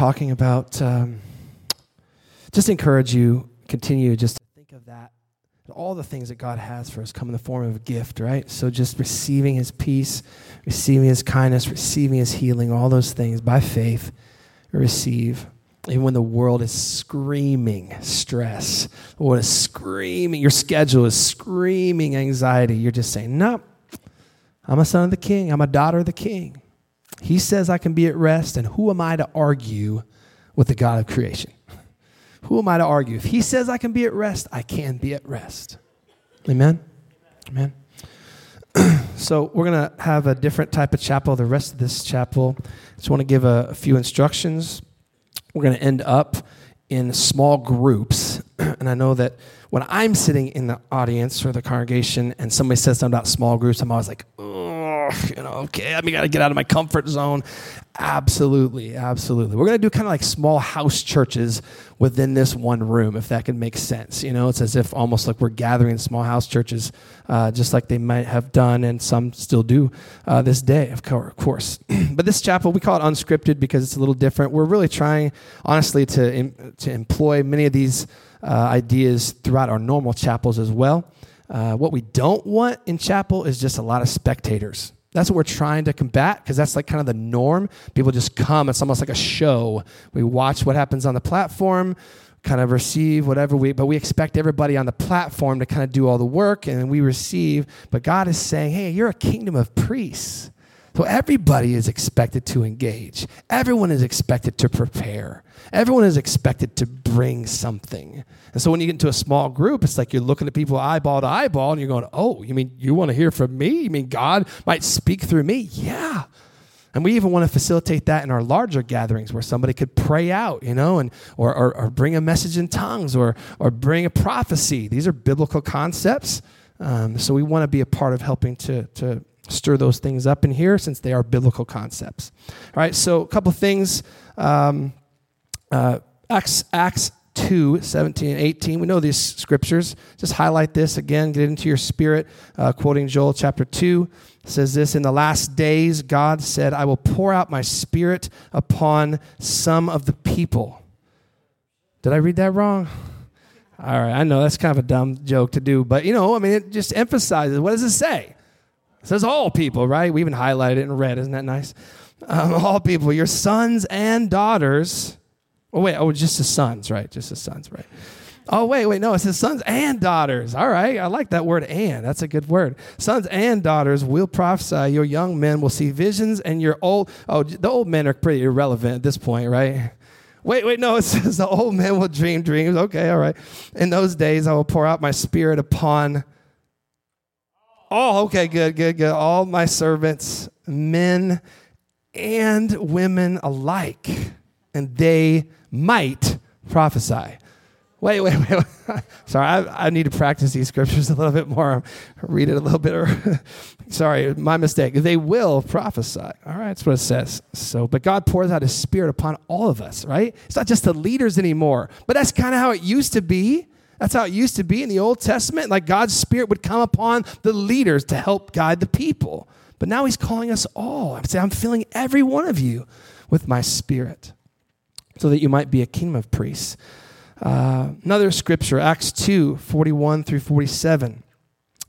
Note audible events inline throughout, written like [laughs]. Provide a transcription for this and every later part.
talking about, um, just encourage you, continue just to think of that, all the things that God has for us come in the form of a gift, right? So just receiving His peace, receiving His kindness, receiving His healing, all those things by faith, receive. Even when the world is screaming stress, world is screaming, your schedule is screaming anxiety, you're just saying, Nope, I'm a son of the king, I'm a daughter of the king. He says I can be at rest, and who am I to argue with the God of creation? [laughs] Who am I to argue? If he says I can be at rest, I can be at rest. Amen? Amen. [clears throat] so we're going to have a different type of chapel. The rest of this chapel, just want to give a, a few instructions. We're going to end up in small groups. [clears throat] and I know that when I'm sitting in the audience or the congregation and somebody says something about small groups, I'm always like, [laughs] you know, okay, I mean, got to get out of my comfort zone. Absolutely, absolutely. We're going to do kind of like small house churches within this one room, if that can make sense. You know, it's as if almost like we're gathering small house churches, uh, just like they might have done and some still do uh, this day, of course. [clears throat] but this chapel, we call it unscripted because it's a little different. We're really trying, honestly, to, to employ many of these uh, ideas throughout our normal chapels as well. Uh, what we don't want in chapel is just a lot of spectators. That's what we're trying to combat because that's like kind of the norm. People just come. It's almost like a show. We watch what happens on the platform, kind of receive whatever we, but we expect everybody on the platform to kind of do all the work and we receive. But God is saying, hey, you're a kingdom of priests. So everybody is expected to engage. Everyone is expected to prepare. Everyone is expected to bring something. And so when you get into a small group, it's like you're looking at people eyeball to eyeball and you're going, oh, you mean you want to hear from me? You mean God might speak through me? Yeah. And we even want to facilitate that in our larger gatherings where somebody could pray out, you know, and or, or, or bring a message in tongues or, or bring a prophecy. These are biblical concepts. Um, so we want to be a part of helping to, to stir those things up in here since they are biblical concepts. All right, so a couple things. Um, uh, Acts, Acts 2 17 and 18. We know these scriptures. Just highlight this again, get into your spirit. Uh, quoting Joel chapter 2 says this In the last days, God said, I will pour out my spirit upon some of the people. Did I read that wrong? All right, I know that's kind of a dumb joke to do, but you know, I mean, it just emphasizes what does it say? It says all people, right? We even highlighted it in red. Isn't that nice? Um, all people, your sons and daughters Oh, wait. Oh, just his sons, right? Just his sons, right? Oh, wait, wait. No, it says sons and daughters. All right. I like that word and. That's a good word. Sons and daughters will prophesy. Your young men will see visions, and your old, oh, the old men are pretty irrelevant at this point, right? Wait, wait, no, it [laughs] says the old men will dream dreams. Okay, all right. In those days, I will pour out my spirit upon all, okay, good, good, good. All my servants, men and women alike, and they might prophesy. Wait, wait, wait. [laughs] Sorry, I, I, need to practice these scriptures a little bit more. Read it a little bit. [laughs] Sorry, my mistake. They will prophesy. All right, that's what it says. So, but God pours out His Spirit upon all of us, right? It's not just the leaders anymore, but that's kind of how it used to be. That's how it used to be in the Old Testament. Like God's Spirit would come upon the leaders to help guide the people. But now He's calling us all. I'm saying, I'm filling every one of you with my Spirit so that you might be a kingdom of priests. Uh, another scripture, Acts 2 41 through 47.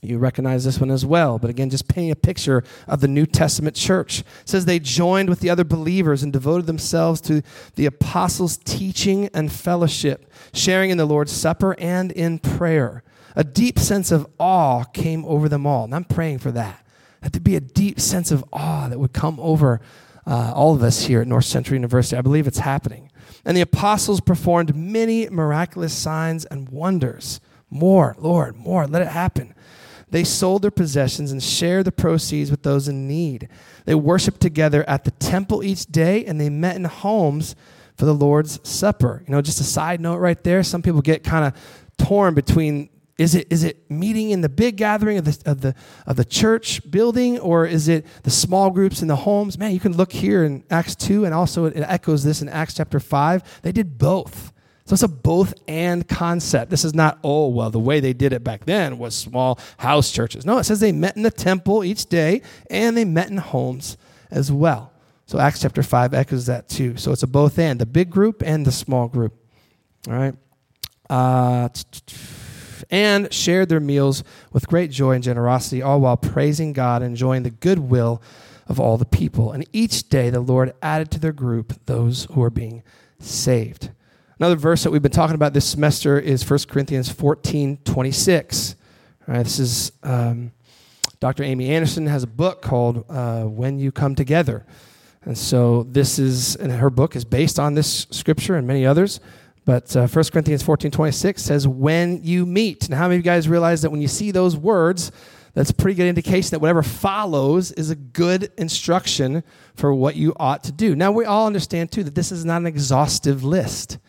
You recognize this one as well, but again, just painting a picture of the New Testament church. It says they joined with the other believers and devoted themselves to the apostles' teaching and fellowship, sharing in the Lord's Supper and in prayer. A deep sense of awe came over them all. And I'm praying for that. That to be a deep sense of awe that would come over uh, all of us here at North Central University. I believe it's happening. And the apostles performed many miraculous signs and wonders. More, Lord, more, let it happen. They sold their possessions and shared the proceeds with those in need. They worshiped together at the temple each day and they met in homes for the Lord's Supper. You know, just a side note right there. Some people get kind of torn between is it, is it meeting in the big gathering of the, of, the, of the church building, or is it the small groups in the homes? Man, you can look here in Acts 2, and also it echoes this in Acts chapter 5. They did both. So it's a both and concept. This is not, oh, well, the way they did it back then was small house churches. No, it says they met in the temple each day, and they met in homes as well. So Acts chapter 5 echoes that too. So it's a both and, the big group and the small group. All right? Uh, and shared their meals with great joy and generosity, all while praising God and enjoying the goodwill of all the people. And each day the Lord added to their group those who were being saved. Another verse that we've been talking about this semester is 1 Corinthians 14 26. All right, this is um, Dr. Amy Anderson has a book called uh, When You Come Together. And so this is, and her book is based on this scripture and many others. But uh, 1 Corinthians 14 26 says, when you meet. Now, how many of you guys realize that when you see those words, that's a pretty good indication that whatever follows is a good instruction for what you ought to do. Now, we all understand, too, that this is not an exhaustive list.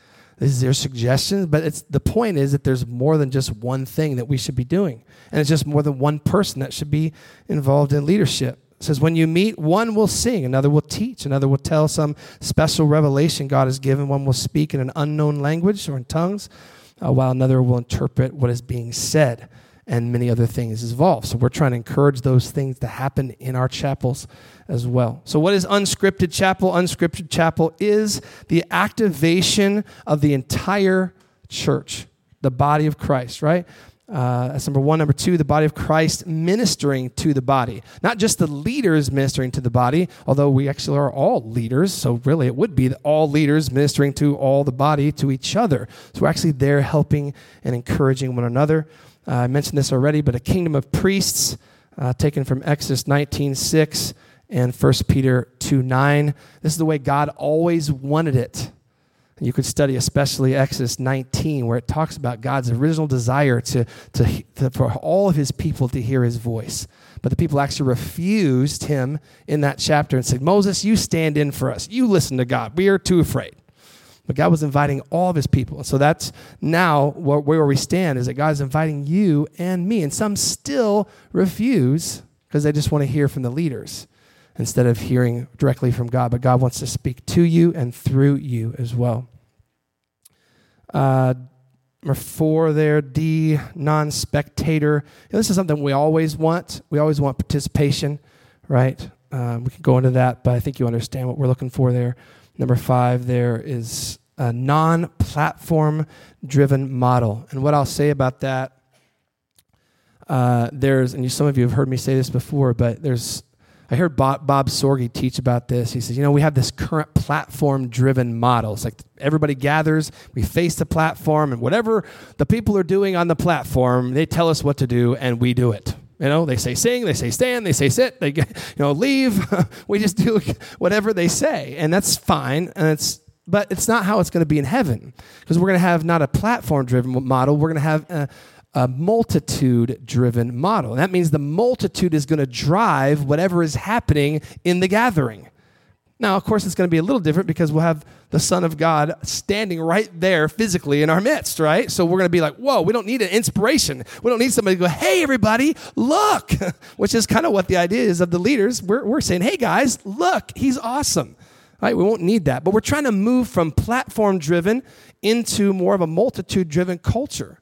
These are suggestions, but it's, the point is that there's more than just one thing that we should be doing. And it's just more than one person that should be involved in leadership. It says, when you meet, one will sing, another will teach, another will tell some special revelation God has given, one will speak in an unknown language or in tongues, uh, while another will interpret what is being said, and many other things involved. So we're trying to encourage those things to happen in our chapels as well. So, what is unscripted chapel? Unscripted chapel is the activation of the entire church, the body of Christ, right? Uh, that's number one. Number two, the body of Christ ministering to the body. Not just the leaders ministering to the body, although we actually are all leaders. So, really, it would be all leaders ministering to all the body, to each other. So, we're actually there helping and encouraging one another. Uh, I mentioned this already, but a kingdom of priests, uh, taken from Exodus 19 6 and 1 Peter 2 9. This is the way God always wanted it. You could study especially Exodus 19, where it talks about God's original desire to, to, to, for all of his people to hear his voice. But the people actually refused him in that chapter and said, Moses, you stand in for us. You listen to God. We are too afraid. But God was inviting all of his people. And so that's now where we stand is that God is inviting you and me. And some still refuse because they just want to hear from the leaders instead of hearing directly from God. But God wants to speak to you and through you as well. Uh, number four there, D, non spectator. this is something we always want. We always want participation, right? Um, we can go into that, but I think you understand what we're looking for there. Number five there is a non platform driven model. And what I'll say about that, uh, there's, and you, some of you have heard me say this before, but there's I heard Bob, Bob Sorge teach about this. He says, you know, we have this current platform driven model. It's like everybody gathers, we face the platform, and whatever the people are doing on the platform, they tell us what to do, and we do it. You know, they say sing, they say stand, they say sit, they [laughs] you know leave. [laughs] we just do whatever they say, and that's fine. And it's but it's not how it's going to be in heaven because we're going to have not a platform driven model. We're going to have a, a multitude driven model. And that means the multitude is going to drive whatever is happening in the gathering. Now, of course, it's going to be a little different because we'll have the Son of God standing right there physically in our midst, right? So we're going to be like, whoa, we don't need an inspiration. We don't need somebody to go, hey, everybody, look, [laughs] which is kind of what the idea is of the leaders. We're, we're saying, hey, guys, look, he's awesome. Right? We won't need that. But we're trying to move from platform driven into more of a multitude driven culture.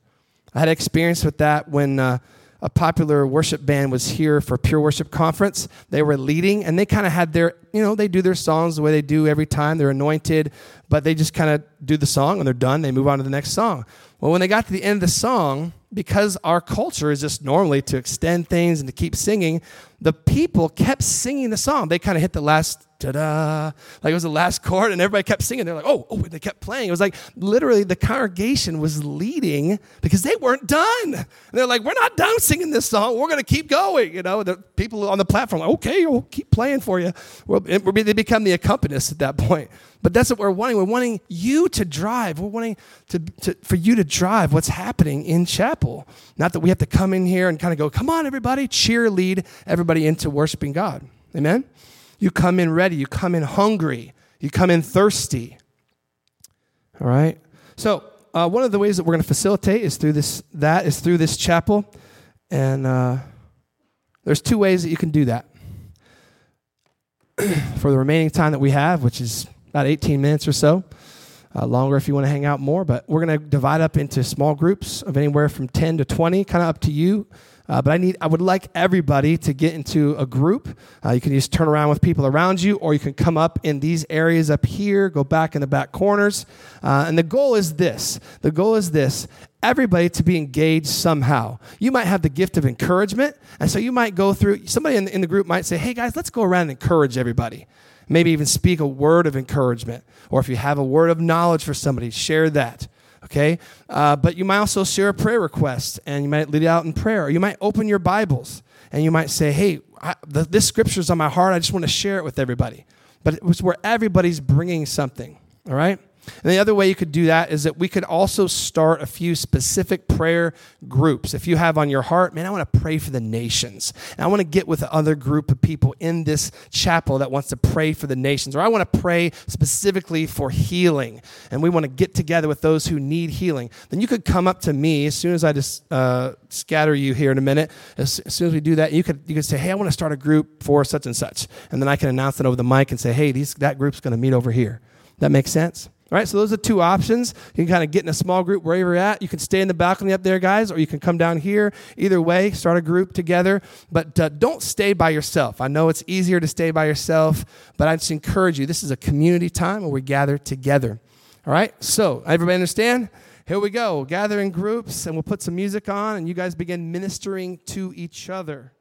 I had experience with that when uh, a popular worship band was here for Pure Worship Conference. They were leading, and they kind of had their, you know, they do their songs the way they do every time. They're anointed, but they just kind of do the song and they're done. They move on to the next song. Well, when they got to the end of the song, because our culture is just normally to extend things and to keep singing, the people kept singing the song. They kind of hit the last ta-da, like it was the last chord, and everybody kept singing. They're like, oh, oh, they kept playing. It was like literally the congregation was leading because they weren't done. And they're like, we're not done singing this song. We're going to keep going. You know, the people on the platform, like, okay, we'll keep playing for you. Well, they become the accompanists at that point. But that's what we're wanting. We're wanting you to drive. We're wanting to, to, for you to drive what's happening in chapel. Not that we have to come in here and kind of go, come on, everybody, cheerlead everybody into worshiping God. Amen? You come in ready. You come in hungry. You come in thirsty. All right? So, uh, one of the ways that we're going to facilitate is through this, that is through this chapel. And uh, there's two ways that you can do that. [clears throat] For the remaining time that we have, which is about 18 minutes or so. Uh, longer if you want to hang out more, but we're going to divide up into small groups of anywhere from 10 to 20, kind of up to you. Uh, but I need, I would like everybody to get into a group. Uh, you can just turn around with people around you, or you can come up in these areas up here, go back in the back corners. Uh, and the goal is this the goal is this everybody to be engaged somehow. You might have the gift of encouragement, and so you might go through, somebody in in the group might say, hey guys, let's go around and encourage everybody. Maybe even speak a word of encouragement. Or if you have a word of knowledge for somebody, share that okay? Uh, but you might also share a prayer request and you might lead it out in prayer. Or you might open your Bibles and you might say, hey, I, the, this scripture is on my heart. I just want to share it with everybody. But it was where everybody's bringing something, all right? And the other way you could do that is that we could also start a few specific prayer groups. If you have on your heart, man, I want to pray for the nations. And I want to get with other group of people in this chapel that wants to pray for the nations. Or I want to pray specifically for healing. And we want to get together with those who need healing. Then you could come up to me as soon as I just uh, scatter you here in a minute. As, as, soon as we do that, you could, you could say, hey, I want to start a group for such and such. And then I can announce it over the mic and say, hey, these, that group's going to meet over here. That makes sense? All right, so those are two options. You can kind of get in a small group wherever you're at. You can stay in the balcony up there, guys, or you can come down here. Either way, start a group together. But uh, don't stay by yourself. I know it's easier to stay by yourself, but I just encourage you. This is a community time where we gather together. All right, so everybody understand? Here we go. Gather in groups and we'll put some music on, and you guys begin ministering to each other.